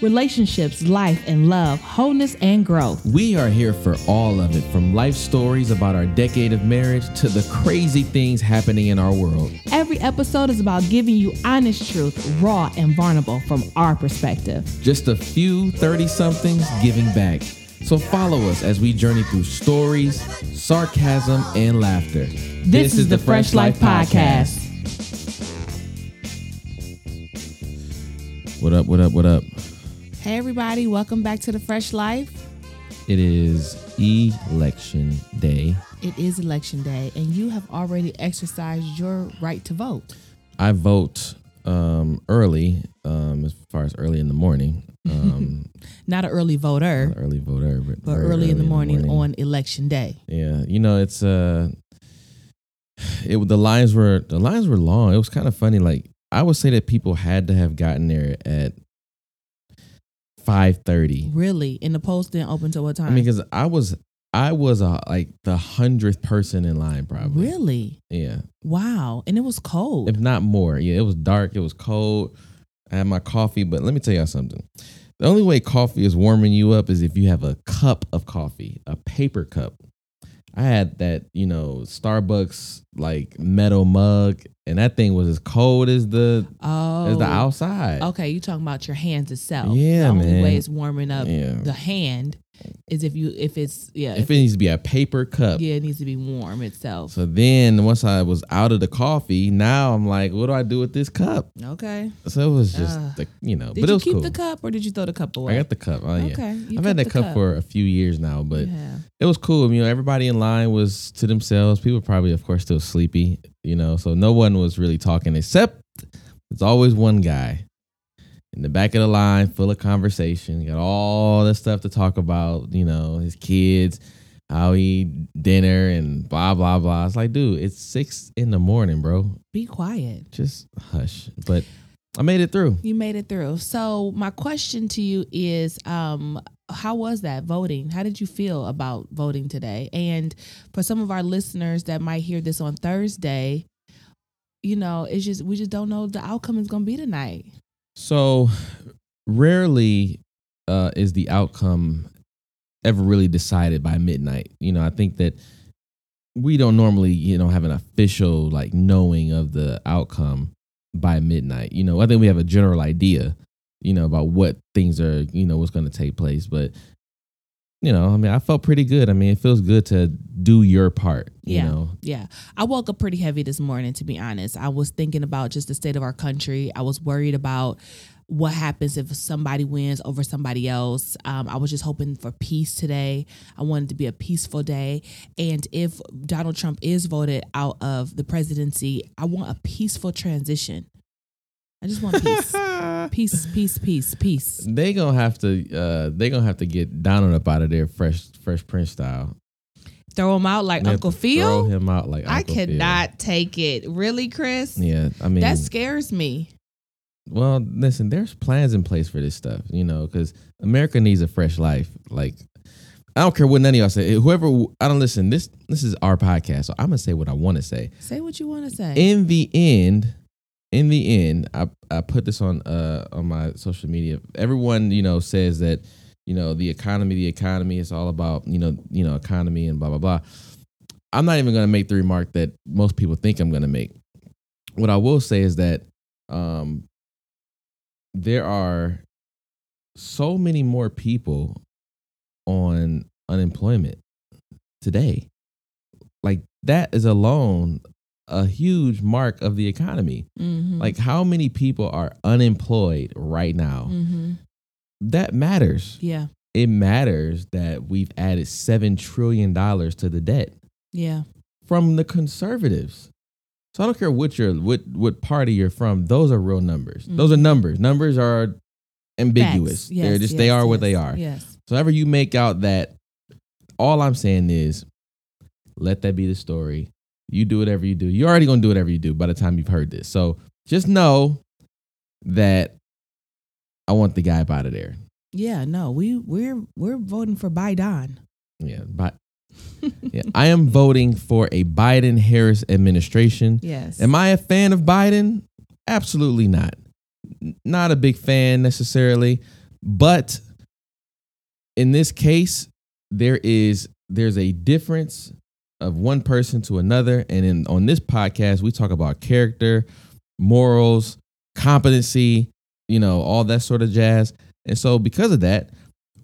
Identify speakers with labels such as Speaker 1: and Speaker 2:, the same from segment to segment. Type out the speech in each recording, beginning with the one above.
Speaker 1: relationships, life and love, wholeness and growth.
Speaker 2: We are here for all of it from life stories about our decade of marriage to the crazy things happening in our world.
Speaker 1: Every episode is about giving you honest truth, raw and vulnerable from our perspective.
Speaker 2: Just a few 30 somethings giving back. So follow us as we journey through stories, sarcasm, and laughter.
Speaker 1: This, is, the Fresh Life Podcast.
Speaker 2: What up, what up, what up?
Speaker 1: Hey, everybody, welcome back to the Fresh Life.
Speaker 2: It is election day.
Speaker 1: It is election day, and you have already exercised your right to vote.
Speaker 2: I vote um, early, um, as far as early in the morning. Um,
Speaker 1: Not an early voter,
Speaker 2: not early voter, but,
Speaker 1: but
Speaker 2: very
Speaker 1: early, in the morning, on election day.
Speaker 2: Yeah, you know, it's uh, it the lines were the lines were long. It was kind of funny. Like I would say that people had to have gotten there at five thirty.
Speaker 1: Really? And the post didn't open till what time?
Speaker 2: I mean, because I was I was uh, like the hundredth person in line, probably.
Speaker 1: really?
Speaker 2: Yeah,
Speaker 1: Wow. And it was cold.
Speaker 2: if not more. Yeah, it was dark. It was cold. I had my coffee, but let me tell y'all something. The only way coffee is warming you up is if you have a cup of coffee, a paper cup. I had that, you know, Starbucks like metal mug, and that thing was as cold as the
Speaker 1: oh.
Speaker 2: as the oh. outside.
Speaker 1: Okay, you talking about your hands itself.
Speaker 2: Yeah,
Speaker 1: the only
Speaker 2: man.
Speaker 1: way it's warming up
Speaker 2: Yeah.
Speaker 1: the hand is if you if it's yeah,
Speaker 2: If it needs to be a paper cup.
Speaker 1: yeah, it needs to be warm itself.
Speaker 2: So then once I was out of the coffee, now I'm like, what do I do with this cup?
Speaker 1: okay.
Speaker 2: So it was just
Speaker 1: Ah.
Speaker 2: the, you know,
Speaker 1: Did
Speaker 2: but it was
Speaker 1: keep
Speaker 2: cool.
Speaker 1: the cup or did you throw the cup away?
Speaker 2: I got the cup. Oh yeah.
Speaker 1: Okay. you
Speaker 2: I've had that
Speaker 1: the
Speaker 2: cup, for a few years now, but
Speaker 1: yeah.
Speaker 2: it was cool. You know, everybody in line was to themselves. People probably, of course, still sleepy. You know, so no one was really talking except there's always one guy in the back of the line, full of conversation. Got all this stuff to talk about. You know, his kids, how he dinner, and blah blah blah. It's like, dude, it's six in the morning, bro.
Speaker 1: Be quiet.
Speaker 2: Just hush. But I made it through.
Speaker 1: You made it through. So my question to you is um how was that voting? How did you feel about voting today? And for some of our listeners that might hear this on Thursday, you know, it's just we just don't know the outcome is going to be tonight.
Speaker 2: So rarely uh, is the outcome ever really decided by midnight. You know, I think that we don't normally, you know, have an official like knowing of the outcome by midnight. You know, I think we have a general idea, you know, about what things are, you know, what's going to take place. But you know, I mean, I felt pretty good. I mean, it feels good to do your part. You
Speaker 1: Yeah.
Speaker 2: know,
Speaker 1: Yeah. I woke up pretty heavy this morning, to be honest. I was thinking about just the state of our country. I was worried about what happens if somebody wins over somebody else. Um, I was just hoping for peace today. I wanted to be a peaceful day. And if Donald Trump is voted out of the presidency, I want a peaceful transition. I just want peace. peace, peace, peace, peace.
Speaker 2: they gonna have to, uh, they gonna have to get Donald up out of there, fresh, fresh Prince style.
Speaker 1: Throw him out like Uncle
Speaker 2: Phil. Throw
Speaker 1: Phil.
Speaker 2: him out like
Speaker 1: I
Speaker 2: Uncle Phil.
Speaker 1: cannot take it. Really, Chris?
Speaker 2: Yeah, I mean,
Speaker 1: That scares me.
Speaker 2: well, listen, there's plans in place for this stuff, you know, because America needs a fresh life. Like, I don't care what none of y'all say. Whoever, I don't listen. This this is our podcast, so I'm gonna say what I want to say.
Speaker 1: Say what you want to say.
Speaker 2: In the end, in the end, I I put this on uh on my social media. Everyone, you know, says that you know the economy, the economy is all about you know you know economy and blah blah blah. I'm not even gonna make the remark that most people think I'm gonna make. What I will say is that um there are so many more people on unemployment today. Like that is alone a huge mark of the economy.
Speaker 1: Mhm.
Speaker 2: Like how many people are unemployed right now?
Speaker 1: Mhm.
Speaker 2: That matters.
Speaker 1: Yeah.
Speaker 2: It matters that we've added 7 trillion dollars to the debt
Speaker 1: Yeah.
Speaker 2: from the conservatives. So I don't care what you're what what party you're from, those are real numbers. Those are
Speaker 1: Mhm.
Speaker 2: numbers. Numbers are ambiguous.
Speaker 1: Facts.
Speaker 2: They're
Speaker 1: Yes,
Speaker 2: just they
Speaker 1: yes,
Speaker 2: are what they are.
Speaker 1: Yes.
Speaker 2: So ever you make out that all I'm saying is let that be the story. You do whatever you do. You're already gonna do whatever you do by the time you've heard this. So just know that I want the guy up out of there.
Speaker 1: Yeah. No, we we're we're voting for Biden.
Speaker 2: Yeah, but yeah, I am voting for a Biden Harris administration.
Speaker 1: Yes.
Speaker 2: Am I a fan of Biden? Absolutely not. Not a big fan necessarily, but in this case, there is there's a difference of one person to another, and in on this podcast, we talk about character, morals, competency, you know, all that sort of jazz. And so, because of that,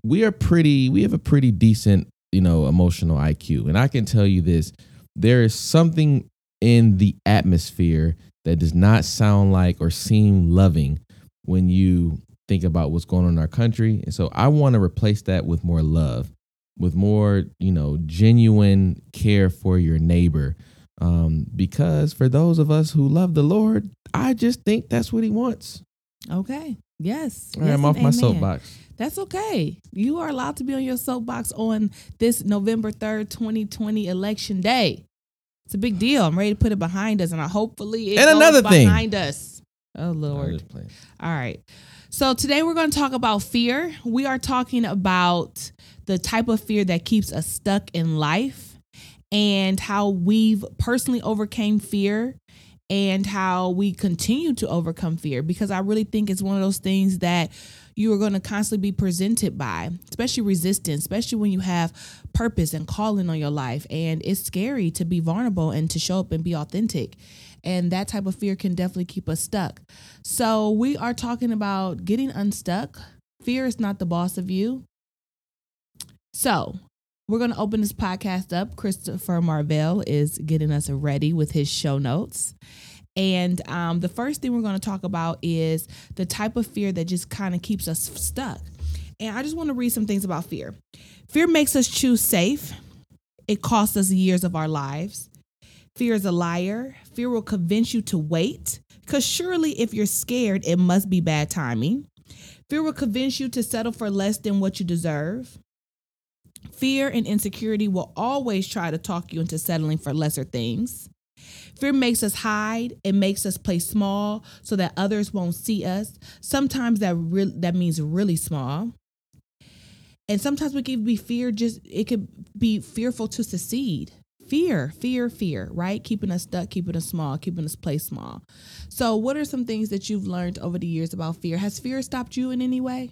Speaker 2: we are pretty. We have a pretty decent, you know, emotional IQ, and I can tell you this: there is something in the atmosphere that does not sound like or seem loving when you think about what's going on in our country. And so I want to replace that with more love, with more, you know, genuine care for your neighbor. Um, because for those of us who love the Lord, I just think that's what he wants.
Speaker 1: Okay. Yes.
Speaker 2: All right,
Speaker 1: yes
Speaker 2: I'm off my
Speaker 1: amen.
Speaker 2: soapbox.
Speaker 1: That's okay. You are allowed to be on your soapbox on this November 3rd, 2020 election day. It's a big deal. I'm ready to put it behind us and I hopefully it
Speaker 2: And another thing.
Speaker 1: behind us. Oh Lord. All right. So today we're going to talk about fear. We are talking about the type of fear that keeps us stuck in life and how we've personally overcame fear and how we continue to overcome fear because I really think it's one of those things that you are going to constantly be presented by, especially resistance, especially when you have purpose and calling on your life. And it's scary to be vulnerable and to show up and be authentic. And that type of fear can definitely keep us stuck. So, we are talking about getting unstuck. Fear is not the boss of you. So, we're going to open this podcast up. Christopher Marvel is getting us ready with his show notes. And um, the first thing we're going to talk about is the type of fear that just kind of keeps us stuck. And I just want to read some things about fear. Fear makes us choose safe, it costs us years of our lives. Fear is a liar. Fear will convince you to wait, because surely if you're scared, it must be bad timing. Fear will convince you to settle for less than what you deserve. Fear and insecurity will always try to talk you into settling for lesser things. Fear makes us hide. It makes us play small so that others won't see us. Sometimes that re- that means really small. And sometimes we can be fear just it could be fearful to succeed. Fear, fear, fear, right? Keeping us stuck, keeping us small, keeping us play small. So, what are some things that you've learned over the years about fear? Has fear stopped you in any way?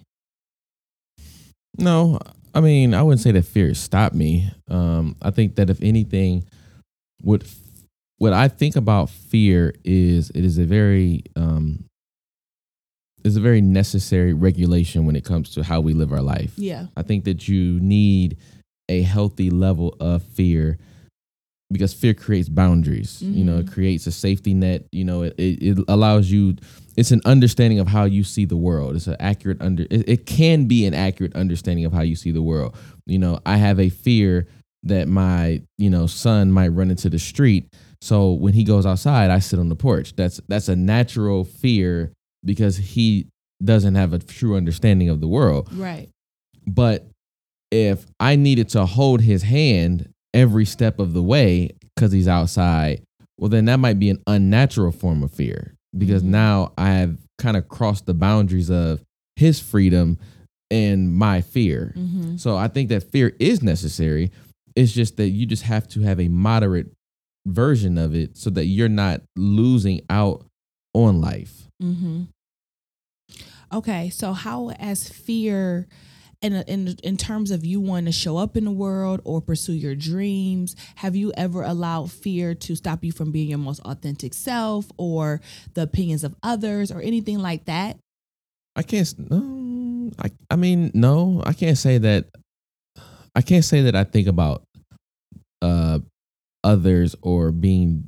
Speaker 2: No, I mean, I wouldn't say that fear stopped me. Um, I think that if anything, what what I think about fear is it is a very um, is a very necessary regulation when it comes to how we live our life.
Speaker 1: Yeah.
Speaker 2: I think that you need a healthy level of fear because fear creates boundaries. You know, it mm-hmm. creates a safety net. You know, it, it, it allows you. It's an understanding of how you see the world. It's an accurate under. It, it can be an accurate understanding of how you see the world. You know, I have a fear that my you know son might run into the street. So when he goes outside, I sit on the porch. That's that's a natural fear because he doesn't have a true understanding of the world.
Speaker 1: Right.
Speaker 2: But if I needed to hold his hand every step of the way because he's outside, well, then that might be an unnatural form of fear because
Speaker 1: Mhm.
Speaker 2: now I have kind of crossed the boundaries of his freedom and my fear.
Speaker 1: Mm-hmm.
Speaker 2: So I think that fear is necessary. It's just that you just have to have a moderate version of it so that you're not losing out on life.
Speaker 1: Mm-hmm. Okay, so how has fear, in in in terms of you wanting to show up in the world or pursue your dreams, have you ever allowed fear to stop you from being your most authentic self, or the opinions of others, or anything like that?
Speaker 2: I can't. No, I. I mean, no. I can't say that. I can't say that I think about uh others or being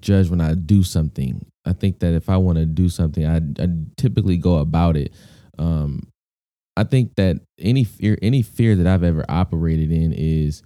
Speaker 2: judged when I do something. I think that if I want to do something, I, I typically go about it. Um, I think that any fear, any fear that I've ever operated in is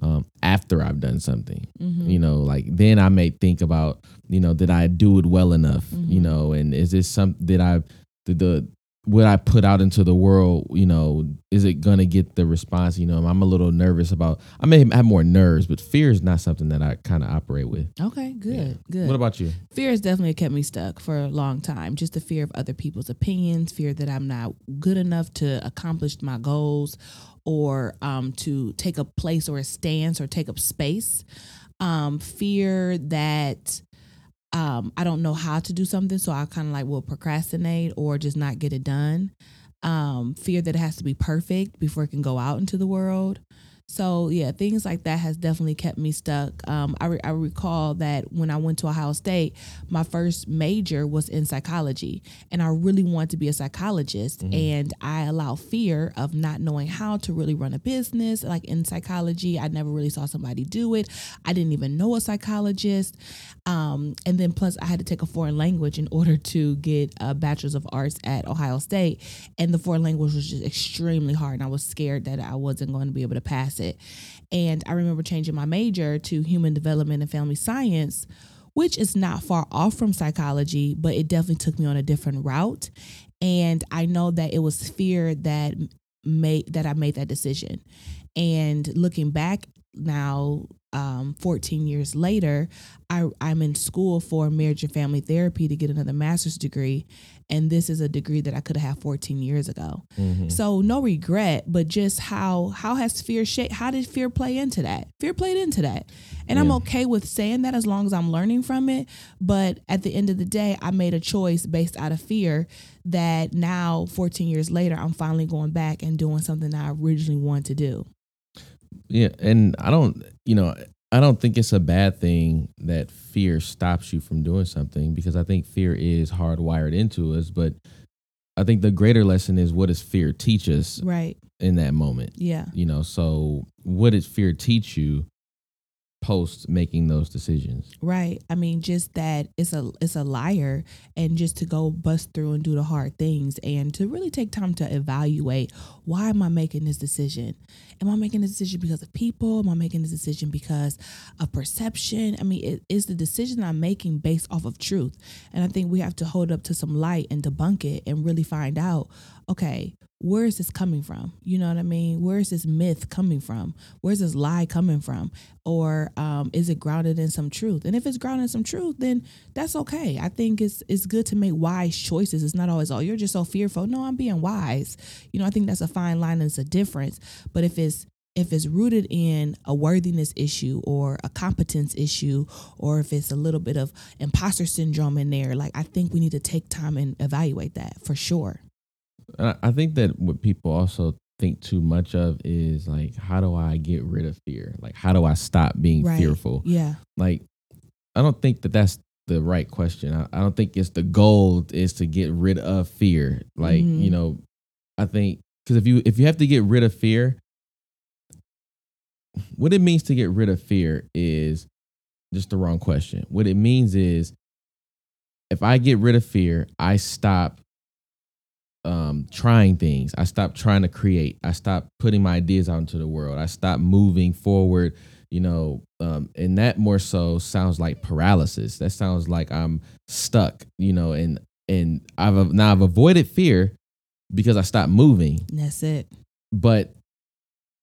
Speaker 2: um, after I've done something
Speaker 1: Mm-hmm.
Speaker 2: you know like then i may think about you know did i do it well enough you
Speaker 1: Mhm.
Speaker 2: know and is this some did i did the what i put out into the world you know is it gonna get the response you know i'm a little nervous about i may have more nerves but fear is not something that i kind of operate with
Speaker 1: Okay, good,
Speaker 2: Yeah.
Speaker 1: good.
Speaker 2: what about you
Speaker 1: fear has definitely kept me stuck for a long time. Just the fear of other people's opinions, fear that I'm not good enough to accomplish my goals or um, to take a place or a stance or take up space. Um, fear that um, I don't know how to do something, so I kind of like will procrastinate or just not get it done. um, fear that it has to be perfect before it can go out into the world. So yeah, things like that has definitely kept me stuck. Um, I, re- I recall that when I went to Ohio State, my first major was in psychology, and I really wanted to be a psychologist.
Speaker 2: Mm-hmm.
Speaker 1: And I allow fear of not knowing how to really run a business. Like in psychology, I never really saw somebody do it. I didn't even know a psychologist. Um, and then plus, I had to take a foreign language in order to get a bachelor's of arts at Ohio State, and the foreign language was just extremely hard, and I was scared that I wasn't going to be able to pass it. And I remember changing my major to human development and family science, which is not far off from psychology, but it definitely took me on a different route. And I know that it was fear that made that I made that decision. And looking back now, um, 14 years later, I, I'm in school for marriage and family therapy to get another master's degree. And this is a degree that I could have had 14 years ago.
Speaker 2: Mm-hmm.
Speaker 1: So no regret, but just how how has fear shaped? How did fear play into that? Fear played into that, and I'm okay with saying that as long as I'm learning from it. But at the end of the day, I made a choice based out of fear that now, 14 years later, I'm finally going back and doing something that I originally wanted to do.
Speaker 2: Yeah, and I don't, you know, I don't think it's a bad thing that fear stops you from doing something because I think fear is hardwired into us. But I think the greater lesson is what does fear teach us
Speaker 1: Right?
Speaker 2: in that moment?
Speaker 1: Yeah.
Speaker 2: You know, so what did fear teach you post making those decisions?
Speaker 1: Right. I mean, just that it's a it's a liar, and just to go bust through and do the hard things, and to really take time to evaluate why am I making this decision? Am I making this decision because of people? Am I making this decision because of perception? I mean, it is the decision I'm making based off of truth, and I think we have to hold up to some light and debunk it, and really find out, okay. Where is this coming from? You know what I mean? Where is this myth coming from? Where's this lie coming from? or um, is it grounded in some truth? And if it's grounded in some truth, then that's okay. I think it's it's good to make wise choices. It's not always oh you're just so fearful. No, I'm being wise. You know, I think that's a fine line and it's a difference. But if it's if it's rooted in a worthiness issue or a competence issue, or if it's a little bit of imposter syndrome in there, like I think we need to take time and evaluate that for sure.
Speaker 2: And I think that what people also think too much of is like, how do I get rid of fear? Like, how do I stop being
Speaker 1: Right.
Speaker 2: fearful?
Speaker 1: Yeah.
Speaker 2: Like, I don't think that that's the right question. I, I don't think it's the goal is to get rid of fear. Like,
Speaker 1: Mhm.
Speaker 2: you know, I think because if you if you have to get rid of fear, what it means to get rid of fear is just the wrong question. What it means is if I get rid of fear, I stop um, trying things. I stop trying to create. I stop putting my ideas out into the world. I stop moving forward. You know, um, and that more so sounds like paralysis. That sounds like I'm stuck. You know, and and I've now I've avoided fear because I stopped moving.
Speaker 1: That's it.
Speaker 2: But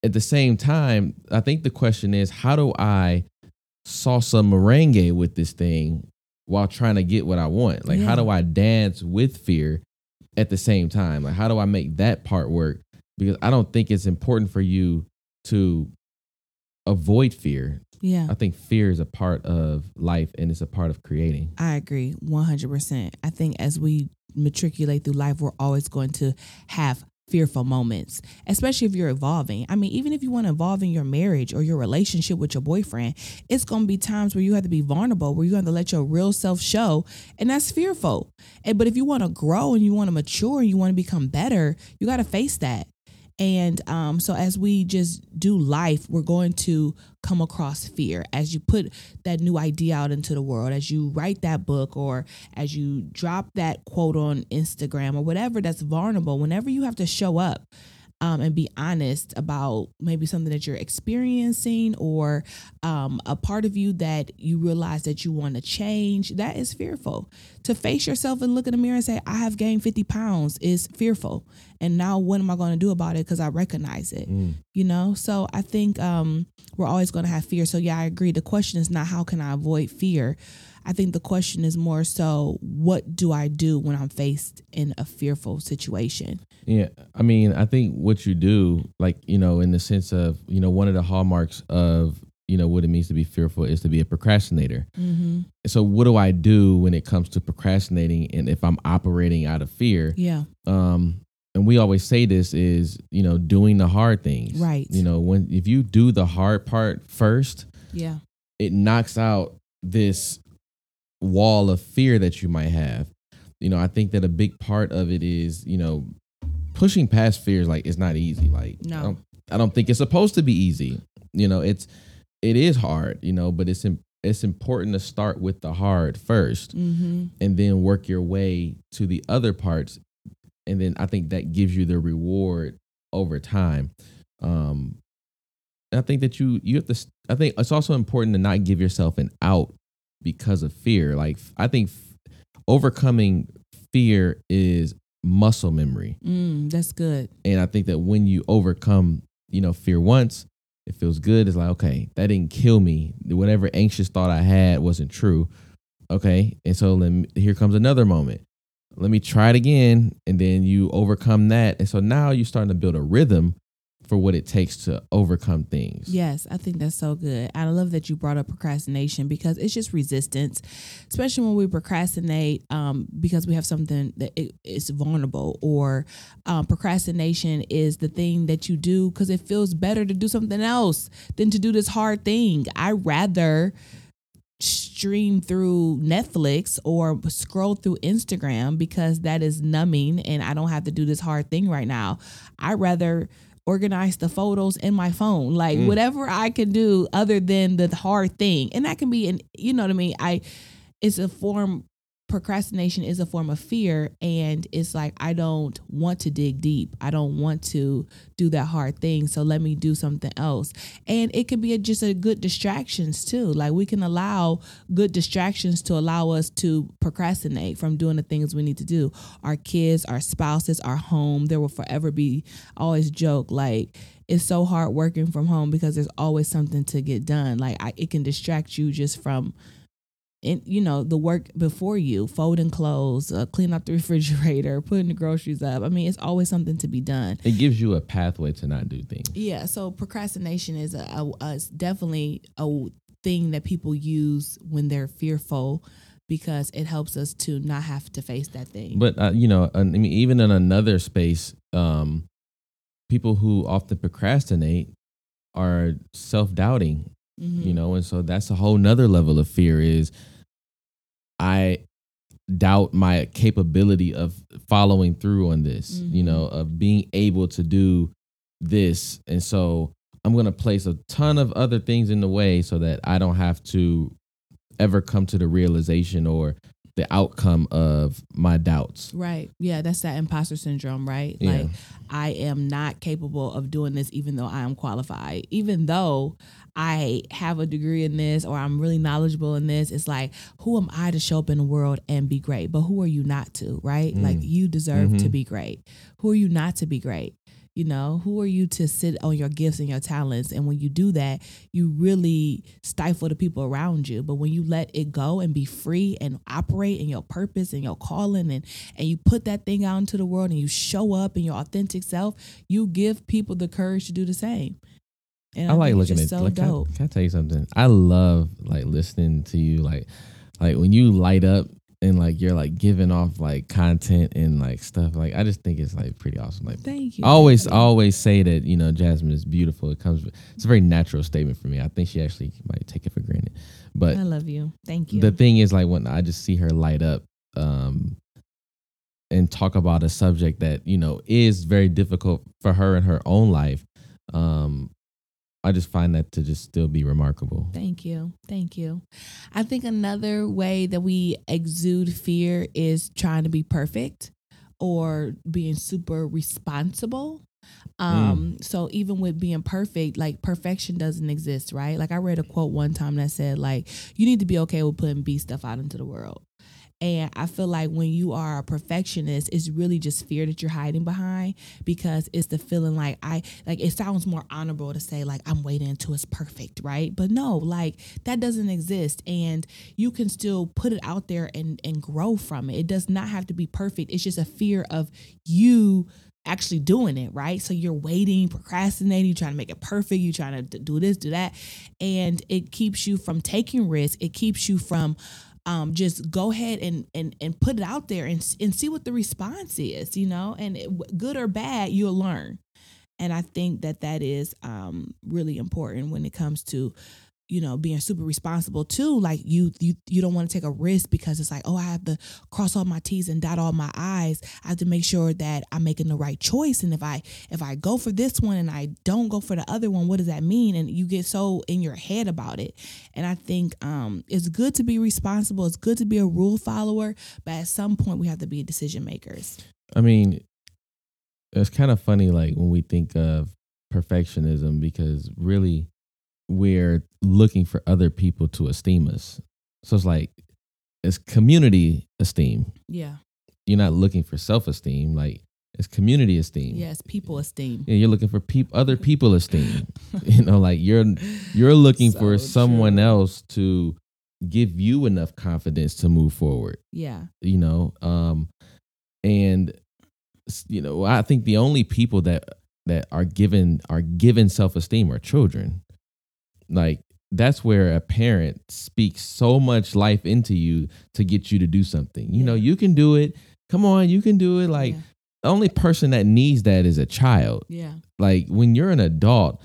Speaker 2: at the same time, I think the question is, how do I salsa merengue with this thing while trying to get what I want? Like,
Speaker 1: Yeah.
Speaker 2: how do I dance with fear at the same time? Like, how do I make that part work? Because I don't think it's important for you to avoid fear.
Speaker 1: Yeah.
Speaker 2: I think fear is a part of life and it's a part of creating.
Speaker 1: I agree 100%. I think as we matriculate through life, we're always going to have fearful moments, especially if you're evolving. I mean, even if you want to evolve in your marriage or your relationship with your boyfriend, it's going to be times where you have to be vulnerable, where you have to let your real self show, and that's fearful. And but if you want to grow and you want to mature and you want to become better, you got to face that. And um, so, as we just do life, we're going to come across fear as you put that new idea out into the world, as you write that book, or as you drop that quote on Instagram, or whatever that's vulnerable. Whenever you have to show up um, and be honest about maybe something that you're experiencing, or um, a part of you that you realize that you want to change, that is fearful. To face yourself and look in the mirror and say, I have gained 50 pounds is fearful. And now what am I going to do about it? Because I recognize it
Speaker 2: Mm.
Speaker 1: you know so i think um we're always going to have fear so yeah i agree the question is not how can i avoid fear i think the question is more so what do i do when i'm faced in a fearful situation
Speaker 2: Yeah, I mean, I think what you do, like you know, in the sense of you know, one of the hallmarks of you know what it means to be fearful is to be a procrastinator.
Speaker 1: mm-hmm.
Speaker 2: So, what do I do when it comes to procrastinating, and if I'm operating out of fear?
Speaker 1: yeah
Speaker 2: Um, and we always say this is you know doing the hard things
Speaker 1: Right.
Speaker 2: you know when if you do the hard part first
Speaker 1: Yeah.
Speaker 2: it knocks out this wall of fear that you might have. You know i think that a big part of it is you know pushing past fears like it's not easy. Like
Speaker 1: No.
Speaker 2: I, don't, I don't think it's supposed to be easy. You know it's it is hard you know but it's it's important to start with the hard first
Speaker 1: Mm-hmm.
Speaker 2: and then work your way to the other parts. And then i think that gives you the reward over time. Um i think that you you have to I think it's also important to not give yourself an out because of fear. Like i think f- overcoming fear is muscle memory.
Speaker 1: Mm, that's good.
Speaker 2: and i think that when you overcome you know fear once it feels good. It's like okay that didn't kill me. Whatever anxious thought i had wasn't true. Okay and so then here comes another moment. Let me try it again and then you overcome that. And so now you're starting to build a rhythm for what it takes to overcome things
Speaker 1: Yes, I think that's so good. I love that you brought up procrastination because it's just resistance, especially when we procrastinate um, because we have something that it, is vulnerable, or um, procrastination is the thing that you do because it feels better to do something else than to do this hard thing. I rather stream through Netflix or scroll through Instagram because that is numbing and I don't have to do this hard thing right now. I rather organize the photos in my phone. Like
Speaker 2: Mm.
Speaker 1: whatever I can do other than the hard thing. And that can be an you know what I mean? I it's a form procrastination is a form of fear and it's like I don't want to dig deep. I don't want to do that hard thing. So let me do something else. And it could be a, just a good distractions too. Like we can allow good distractions to allow us to procrastinate from doing the things we need to do. Our kids, our spouses, our home, there will forever be always joke like it's so hard working from home because there's always something to get done. Like I, it can distract you just from in you know the work before you folding clothes uh, clean up the refrigerator putting the groceries up. I mean it's always something to be done.
Speaker 2: It gives you a pathway to not do things.
Speaker 1: Yeah so procrastination is a, a, a definitely a thing that people use when they're fearful because it helps us to not have to face that thing.
Speaker 2: But uh, you know, I mean, even in another space, um, people who often procrastinate are self-doubting.
Speaker 1: Mhm.
Speaker 2: You know, and so that's a whole nother level of fear. Is I doubt my capability of following through on this. You
Speaker 1: Mhm.
Speaker 2: know, of being able to do this, and so I'm going to place a ton of other things in the way so that I don't have to ever come to the realization or the outcome of my doubts.
Speaker 1: right yeah that's that imposter syndrome right
Speaker 2: Yeah.
Speaker 1: like I am not capable of doing this even though I am qualified. Even though I have a degree in this or I'm really knowledgeable in this, it's like, who am I to show up in the world and be great? But who are you not to, right?
Speaker 2: Mm.
Speaker 1: Like you deserve to
Speaker 2: Mhm.
Speaker 1: be great. Who are you not to be great? You know, who are you to sit on your gifts and your talents? And when you do that, you really stifle the people around you. But when you let it go and be free and operate in your purpose and your calling and and you put that thing out into the world and you show up in your authentic self, you give people the courage to do the same. And
Speaker 2: I like looking at
Speaker 1: so
Speaker 2: like, can, I, can I tell you something? I love like listening to you like like when you light up and like you're like giving off like content and like stuff like I just think it's like pretty awesome. Like
Speaker 1: Thank you.
Speaker 2: I always always say that, you know, Jazmine is beautiful. It comes it's a very natural statement for me. I think she actually might take it for granted. But
Speaker 1: I love you. Thank you.
Speaker 2: the thing is like when I just see her light up um and talk about a subject that, you know, is very difficult for her in her own life. Um I just find that to just still be remarkable.
Speaker 1: Thank you. Thank you. I think another way that we exude fear is trying to be perfect or being super responsible. Um, so even with being perfect, like perfection doesn't exist, right? Like I read a quote one time that said, like, you need to be okay with putting B stuff out into the world. And I feel like when you are a perfectionist, it's really just fear that you're hiding behind because it's the feeling like I like it sounds more honorable to say like I'm waiting until it's perfect, right? But no, like that doesn't exist. And you can still put it out there and and grow from it. It does not have to be perfect. It's just a fear of you actually doing it, right? So you're waiting, procrastinating, you're trying to make it perfect, you're trying to do this, do that. And it keeps you from taking risks. It keeps you from um, just go ahead and and and put it out there and and see what the response is. You know, and it, good or bad, you'll learn. And I think that that is um, really important when it comes to you know being super responsible too like you you you don't want to take a risk because it's like oh i have to cross all my t's and dot all my i's. I have to make sure that i'm making the right choice and if i if i go for this one and i don't go for the other one what does that mean? And you get so in your head about it. And i think um it's good to be responsible it's good to be a rule follower but at some point we have to be decision makers.
Speaker 2: I mean, it's kind of funny, like when we think of perfectionism, because really we're looking for other people to esteem us. So it's like it's community esteem.
Speaker 1: yeah
Speaker 2: You're not looking for self esteem, like it's community esteem.
Speaker 1: yes people esteem
Speaker 2: Yeah, you're looking for peop- other people esteem. you know, like you're you're looking for someone
Speaker 1: true.
Speaker 2: else to give you enough confidence to move forward.
Speaker 1: yeah
Speaker 2: you know um and you know i think the only people that that are given are given self-esteem are children like that's where a parent speaks so much life into you to get you to do something. You know you can do it. Come on you can do it. Like
Speaker 1: yeah,
Speaker 2: the only person that needs that is a child.
Speaker 1: Yeah.
Speaker 2: like when you're an adult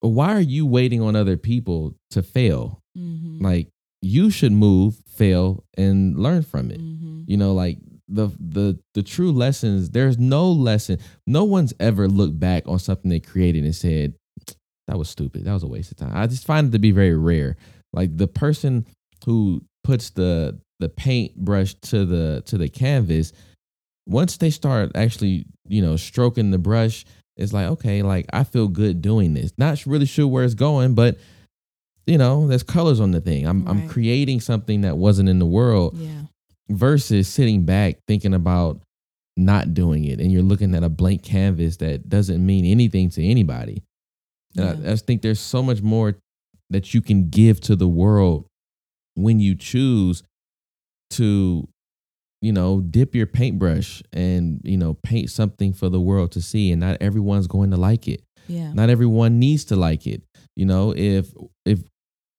Speaker 2: why are you waiting on other people to fail?
Speaker 1: Mm-hmm.
Speaker 2: like you should move fail and learn from it.
Speaker 1: Mm-hmm.
Speaker 2: you know like the the the true lessons there's no lesson no one's ever looked back on something they created and said that was stupid. That was a waste of time. I just find it to be very rare. Like the person who puts the the paint brush to the to the canvas once they start actually you know stroking the brush it's like okay like i feel good doing this. Not really sure where it's going but you know there's colors on the thing. I'm i'm creating something that wasn't in the world
Speaker 1: Yeah.
Speaker 2: versus sitting back thinking about not doing it and you're looking at a blank canvas that doesn't mean anything to anybody. And I-
Speaker 1: Yeah.
Speaker 2: I, just think there's so much more that you can give to the world when you choose to you know dip your paintbrush and you know paint something for the world to see and not everyone's going to like it
Speaker 1: Yeah.
Speaker 2: not everyone needs to like it you know if if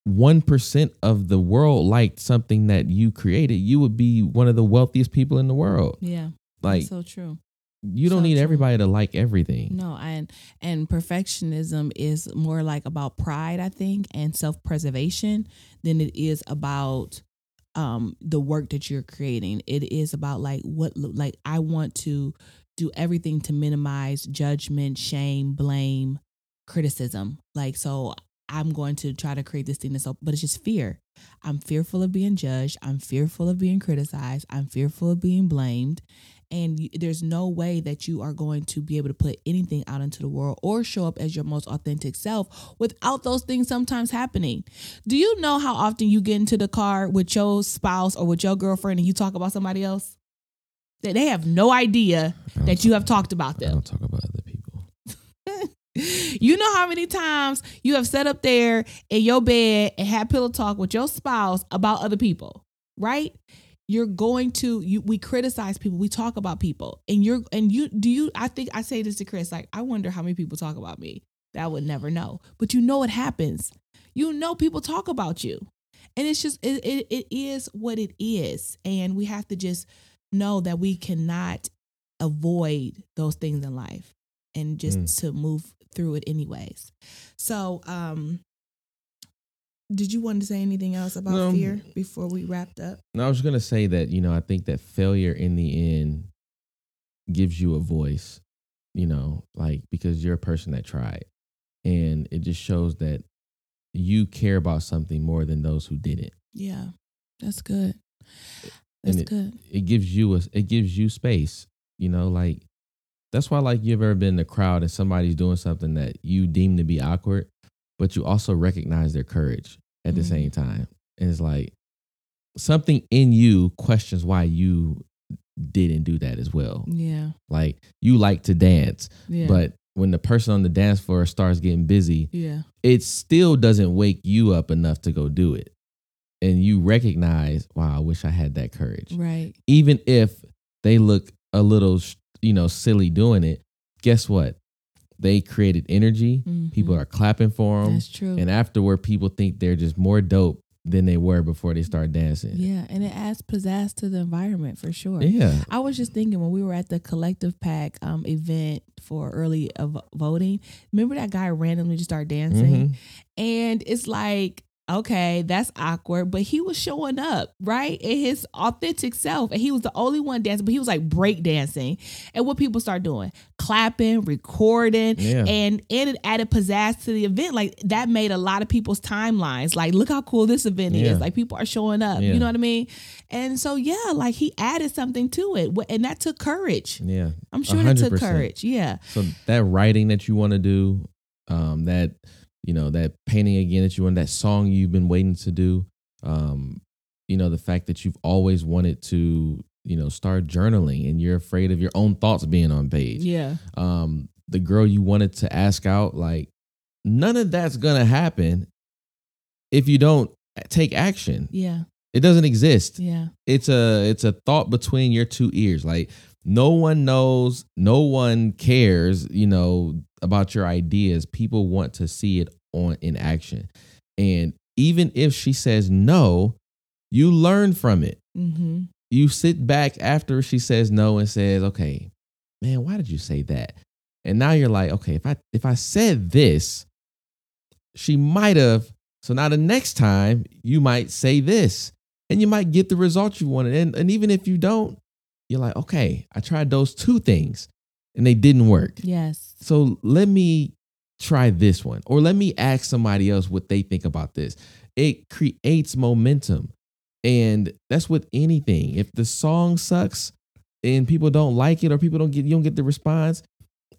Speaker 2: 1% of the world liked something that you created you would be one of the wealthiest people in the world
Speaker 1: Yeah.
Speaker 2: like
Speaker 1: That's so true.
Speaker 2: You don't
Speaker 1: so
Speaker 2: need
Speaker 1: true.
Speaker 2: everybody to like everything
Speaker 1: No, and and perfectionism is more like about pride, I think, and self preservation than it is about um the work that you're creating. It is about like what like I want to do everything to minimize judgment, shame, blame, criticism. Like so I'm going to try to create this thing that's so but it's just fear. I'm fearful of being judged. I'm fearful of being criticized. I'm fearful of being blamed. And you, there's no way that you are going to be able to put anything out into the world or show up as your most authentic self without those things sometimes happening. Do you know how often you get into the car with your spouse or with your girlfriend and you talk about somebody else? That they have no idea that you have talked about them.
Speaker 2: I don't talk about other people
Speaker 1: You know how many times you have sat up there in your bed and had pillow talk with your spouse about other people, right? You're going to you we criticize people, we talk about people. And you're and you do you I think I say this to Chris, like, I wonder how many people talk about me that I would never know. But you know it happens. You know people talk about you. And it's just it, it, it is what it is. And we have to just know that we cannot avoid those things in life and just
Speaker 2: Mm.
Speaker 1: to move through it anyways. So, um did you want to say anything else about
Speaker 2: No.
Speaker 1: fear before we wrapped up?
Speaker 2: no i was going to say that you know i think that failure in the end gives you a voice you know like because you're a person that tried and it just shows that you care about something more than those who didn't
Speaker 1: Yeah. That's good. That's
Speaker 2: it-
Speaker 1: good.
Speaker 2: it gives you a it gives you space you know like that's why like you've ever been in a crowd and somebody's doing something that you deem to be awkward but you also recognize their courage at the
Speaker 1: Mhm.
Speaker 2: same time and it's like something in you questions why you didn't do that as well
Speaker 1: Yeah.
Speaker 2: like you like to dance
Speaker 1: Yeah.
Speaker 2: but when the person on the dance floor starts getting busy
Speaker 1: yeah.
Speaker 2: it still doesn't wake you up enough to go do it and you recognize wow i wish i had that courage
Speaker 1: Right.
Speaker 2: even if they look a little, you know, silly doing it, guess what? They created energy. People
Speaker 1: Mhm.
Speaker 2: are clapping for them.
Speaker 1: That's true.
Speaker 2: And afterward, people think they're just more dope than they were before they started dancing.
Speaker 1: Yeah, and it adds pizzazz to the environment for sure.
Speaker 2: Yeah.
Speaker 1: I was just thinking when we were at the Collective PAC um, event for early uh, voting. Remember that guy randomly just started dancing,
Speaker 2: Mhm.
Speaker 1: and it's like. Okay, that's awkward, but he was showing up, right? In his authentic self. And he was the only one dancing, but he was like break dancing. And what people start doing? Clapping, recording,
Speaker 2: Yeah.
Speaker 1: and and it added pizzazz to the event. Like that made a lot of people's timelines. Like, look how cool this event
Speaker 2: Yeah.
Speaker 1: is. Like people are showing up.
Speaker 2: Yeah.
Speaker 1: You know what I mean? And so yeah, like he added something to it, and that took courage.
Speaker 2: Yeah.
Speaker 1: I'm sure that took
Speaker 2: 100%.
Speaker 1: courage. Yeah,
Speaker 2: So that writing that you want to do, um, that you know, that painting again that you want, that song you've been waiting to do, um, you know, the fact that you've always wanted to, you know, start journaling and you're afraid of your own thoughts being on page.
Speaker 1: yeah,
Speaker 2: Um, the girl you wanted to ask out, like, none of that's gonna happen if you don't take action.
Speaker 1: yeah,
Speaker 2: It doesn't exist.
Speaker 1: Yeah,
Speaker 2: it's a it's a thought between your two ears. Like no one knows no one cares you know about your ideas. People want to see it on in action. And even if she says no you learn from it.
Speaker 1: Mm-hmm.
Speaker 2: you sit back after she says no and says okay man why did you say that? And now you're like okay if i if i said this she might have so now the next time you might say this and you might get the result you wanted. And, and even if you don't you're like okay i tried those two things and they didn't work.
Speaker 1: Yes,
Speaker 2: so let me try this one, or let me ask somebody else what they think about this. It creates momentum. And that's with anything. If the song sucks and people don't like it or people don't get you don't get the response,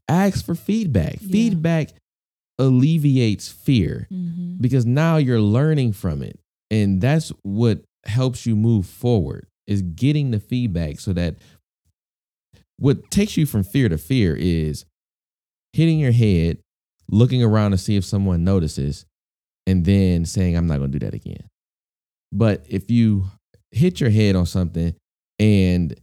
Speaker 2: ask for feedback.
Speaker 1: Yeah.
Speaker 2: Feedback alleviates fear
Speaker 1: mm-hmm.
Speaker 2: because now you're learning from it. And that's what helps you move forward is getting the feedback so that what takes you from fear to fear is hitting your head, looking around to see if someone notices, and then saying, I'm not going to do that again. But if you hit your head on something and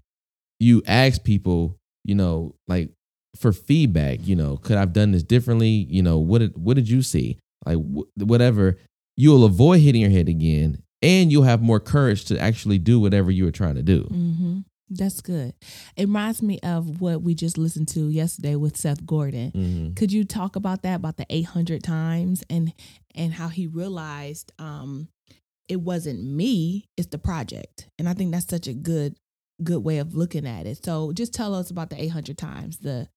Speaker 2: you ask people, you know, like for feedback, you know, could I've done this differently? You know, what did what did you see? Like wh- whatever, you'll avoid hitting your head again, and you'll have more courage to actually do whatever you were trying to do.
Speaker 1: Mm-hmm. That's good. It reminds me of what we just listened to yesterday with Seth Godin.
Speaker 2: Mhm.
Speaker 1: Could you talk about that about the 800 times and and how he realized um it wasn't me, it's the project. And I think that's such a good good way of looking at it. So just tell us about the 800 times. The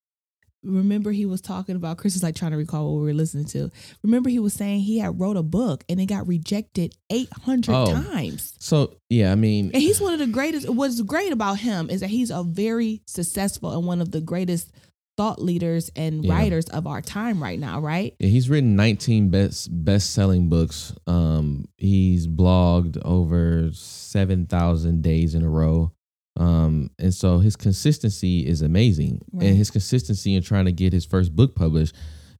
Speaker 1: remember he was talking about Chris is like trying to recall what we were listening to. Remember he was saying he had wrote a book and it got rejected 800
Speaker 2: Oh.
Speaker 1: times.
Speaker 2: So yeah, I mean,
Speaker 1: And he's one of the greatest. What's great about him is that he's a very successful and one of the greatest thought leaders and
Speaker 2: Yeah.
Speaker 1: writers of our time right now, right?
Speaker 2: Yeah, he's written 19 best best selling books. Um, he's blogged over 7,000 days in a row. Um, and so his consistency is amazing.
Speaker 1: Right.
Speaker 2: And his consistency in trying to get his first book published,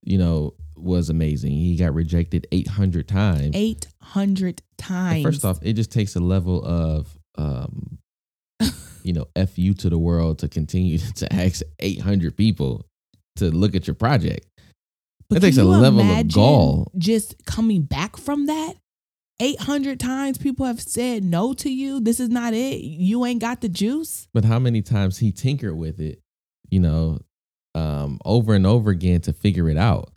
Speaker 2: you know, was amazing. He got rejected 800 times.
Speaker 1: 800
Speaker 2: And
Speaker 1: times.
Speaker 2: First off, it just takes a level of, um, you know, F you to the world to continue to ask 800 people to look at your project.
Speaker 1: But
Speaker 2: it takes a level of gall.
Speaker 1: Just coming back from that. 800 times people have said no to you. This is not it. You ain't got the juice.
Speaker 2: but how many times he tinkered with it, you know, um, over and over again to figure it out.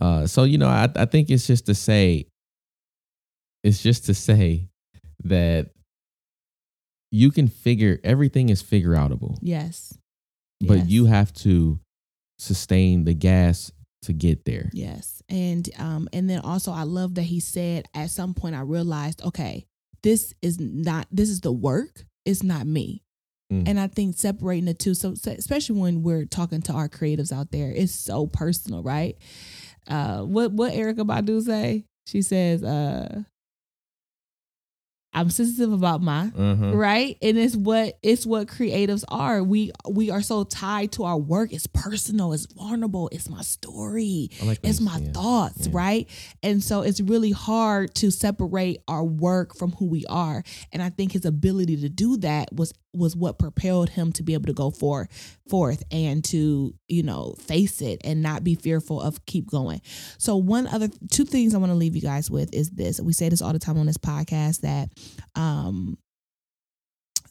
Speaker 2: Uh, so you know, I, I think it's just to say, it's just to say that you can figure everything is figure outable,
Speaker 1: Yes.
Speaker 2: but
Speaker 1: Yes.
Speaker 2: you have to sustain the gas to get there.
Speaker 1: Yes. And um and then also I love that he said at some point I realized, okay, this is not this is the work, it's not me.
Speaker 2: Mm.
Speaker 1: And I think separating the two, so so especially when we're talking to our creatives out there, it's so personal, right? Uh what what Erykah Badu say? She says, uh I'm sensitive about my
Speaker 2: Uh-huh.
Speaker 1: right? And it's what it's what creatives are. We we are so tied to our work. It's personal it's vulnerable it's my story
Speaker 2: like
Speaker 1: it's my
Speaker 2: yeah.
Speaker 1: thoughts
Speaker 2: Yeah.
Speaker 1: right? And so it's really hard to separate our work from who we are. And i think his ability to do that was was what propelled him to be able to go for forth and to you know face it and not be fearful of keep going. So one other two things i want to leave you guys with is this. We say this all the time on this podcast that um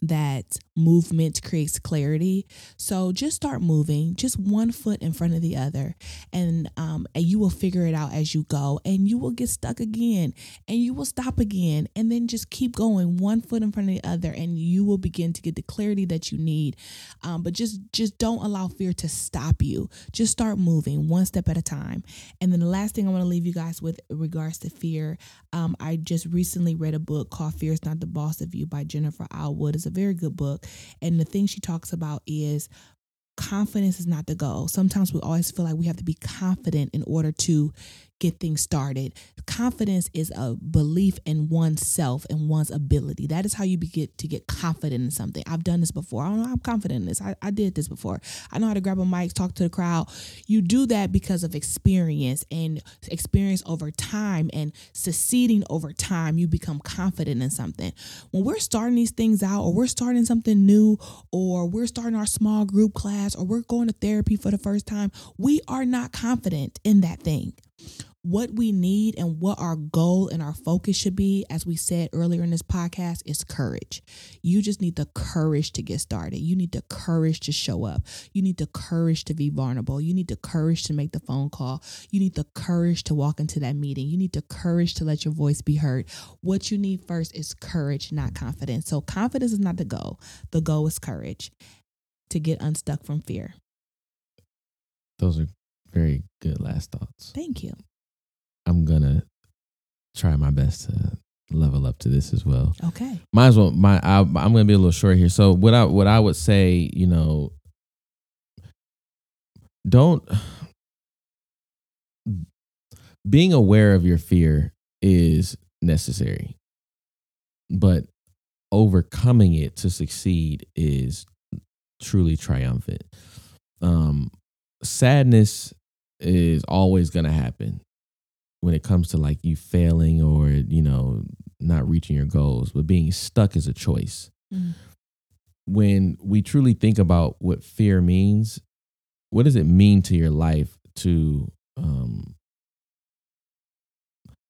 Speaker 1: that movement creates clarity. So just start moving, just one foot in front of the other, and um, and you will figure it out as you go. And you will get stuck again, and you will stop again, and then just keep going, one foot in front of the other, and you will begin to get the clarity that you need. Um, but just just don't allow fear to stop you. Just start moving one step at a time. And then the last thing I want to leave you guys with regards to fear, um, I just recently read a book called Fear is Not the Boss of You by Jennifer Allwood. It's a very good book. And the thing she talks about is confidence is not the goal. Sometimes we always feel like we have to be confident in order to get things started. Confidence is a belief in oneself and one's ability. That is how you get to get confident in something. I've done this before. I don't know. I'm confident in this. I, I did this before. I know how to grab a mic, talk to the crowd. You do that because of experience and experience over time and succeeding over time. You become confident in something. When we're starting these things out, or we're starting something new, or we're starting our small group class, or we're going to therapy for the first time, we are not confident in that thing what we need and what our goal and our focus should be, as we said earlier in this podcast, is courage. You just need the courage to get started. You need the courage to show up. You need the courage to be vulnerable. You need the courage to make the phone call. You need the courage to walk into that meeting. You need the courage to let your voice be heard. What you need first is courage, not confidence. So, confidence is not the goal, the goal is courage to get unstuck from fear.
Speaker 2: Those are very good last thoughts.
Speaker 1: Thank you.
Speaker 2: I'm gonna try my best to level up to this as well.
Speaker 1: Okay.
Speaker 2: Might as well. My I, I'm gonna be a little short here. So what I what I would say, you know, don't being aware of your fear is necessary, but overcoming it to succeed is truly triumphant. Um, sadness is always gonna happen when it comes to like you failing or you know not reaching your goals but being stuck is a choice
Speaker 1: Mm.
Speaker 2: when we truly think about what fear means what does it mean to your life to um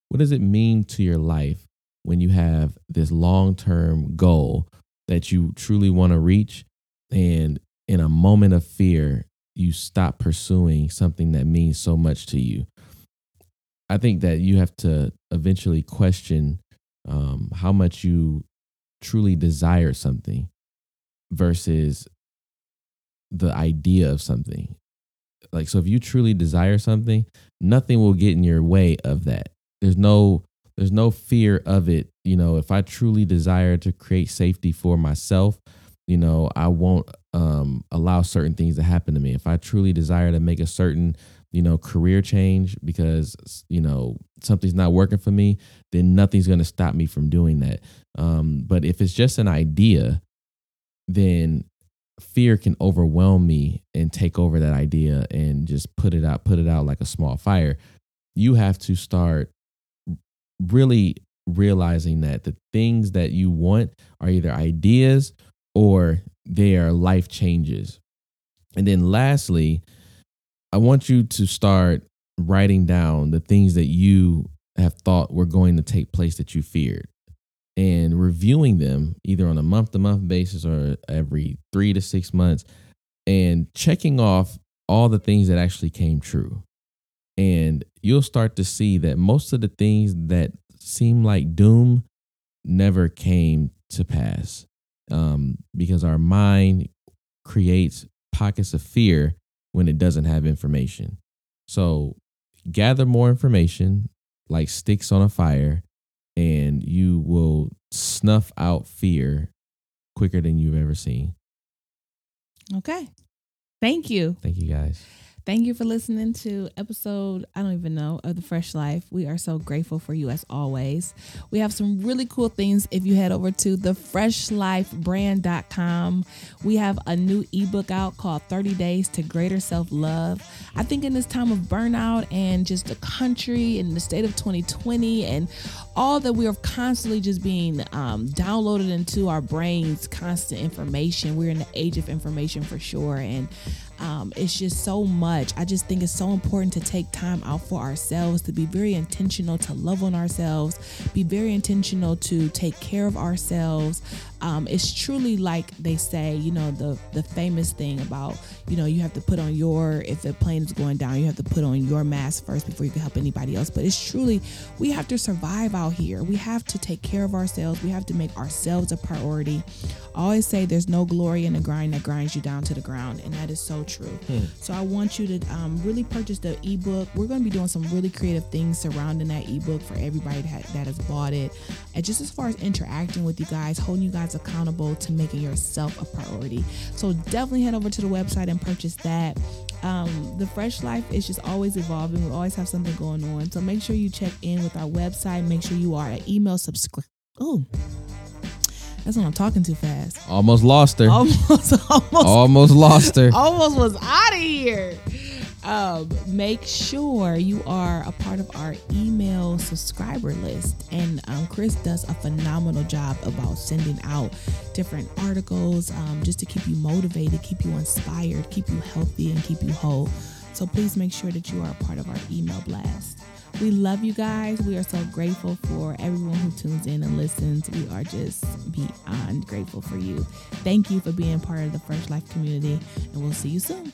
Speaker 2: what does it mean to your life when you have this long-term goal that you truly want to reach and in a moment of fear you stop pursuing something that means so much to you I think that you have to eventually question um, how much you truly desire something versus the idea of something. Like, so if you truly desire something, nothing will get in your way of that. There's no, there's no fear of it. You know, if I truly desire to create safety for myself, you know, I won't um, allow certain things to happen to me. If I truly desire to make a certain you know, career change because, you know, something's not working for me, then nothing's going to stop me from doing that. Um, but if it's just an idea, then fear can overwhelm me and take over that idea and just put it out, put it out like a small fire. You have to start really realizing that the things that you want are either ideas or they are life changes. And then lastly, I want you to start writing down the things that you have thought were going to take place that you feared and reviewing them either on a month to month basis or every three to six months and checking off all the things that actually came true. And you'll start to see that most of the things that seem like doom never came to pass um, because our mind creates pockets of fear when it doesn't have information. So gather more information like sticks on a fire, and you will snuff out fear quicker than you've ever seen.
Speaker 1: Okay. Thank you.
Speaker 2: Thank you guys.
Speaker 1: Thank you for listening to episode, I don't even know, of The Fresh Life. We are so grateful for you as always. We have some really cool things if you head over to thefreshlifebrand.com. We have a new ebook out called 30 Days to Greater Self Love. I think in this time of burnout and just the country and the state of 2020 and all that we are constantly just being um, downloaded into our brains, constant information. We're in the age of information for sure. And um, it's just so much. I just think it's so important to take time out for ourselves, to be very intentional, to love on ourselves, be very intentional to take care of ourselves. Um, it's truly like they say, you know, the the famous thing about, you know, you have to put on your if the plane is going down, you have to put on your mask first before you can help anybody else. But it's truly we have to survive out here. We have to take care of ourselves. We have to make ourselves a priority. I always say there's no glory in the grind that grinds you down to the ground, and that is so true. Hmm. So I want you to um, really purchase the ebook. We're going to be doing some really creative things surrounding that ebook for everybody that, that has bought it. And just as far as interacting with you guys, holding you guys accountable to making yourself a priority. So definitely head over to the website and purchase that. Um, the fresh life is just always evolving. We always have something going on. So make sure you check in with our website. Make sure you are an email subscriber. Oh, that's when I'm talking too fast.
Speaker 2: Almost lost her.
Speaker 1: Almost, almost,
Speaker 2: almost lost her.
Speaker 1: Almost was out of here. Um, make sure you are a part of our email subscriber list. And um, Chris does a phenomenal job about sending out different articles um, just to keep you motivated, keep you inspired, keep you healthy, and keep you whole. So please make sure that you are a part of our email blast. We love you guys. We are so grateful for everyone who tunes in and listens. We are just beyond grateful for you. Thank you for being part of the Fresh Life community, and we'll see you soon.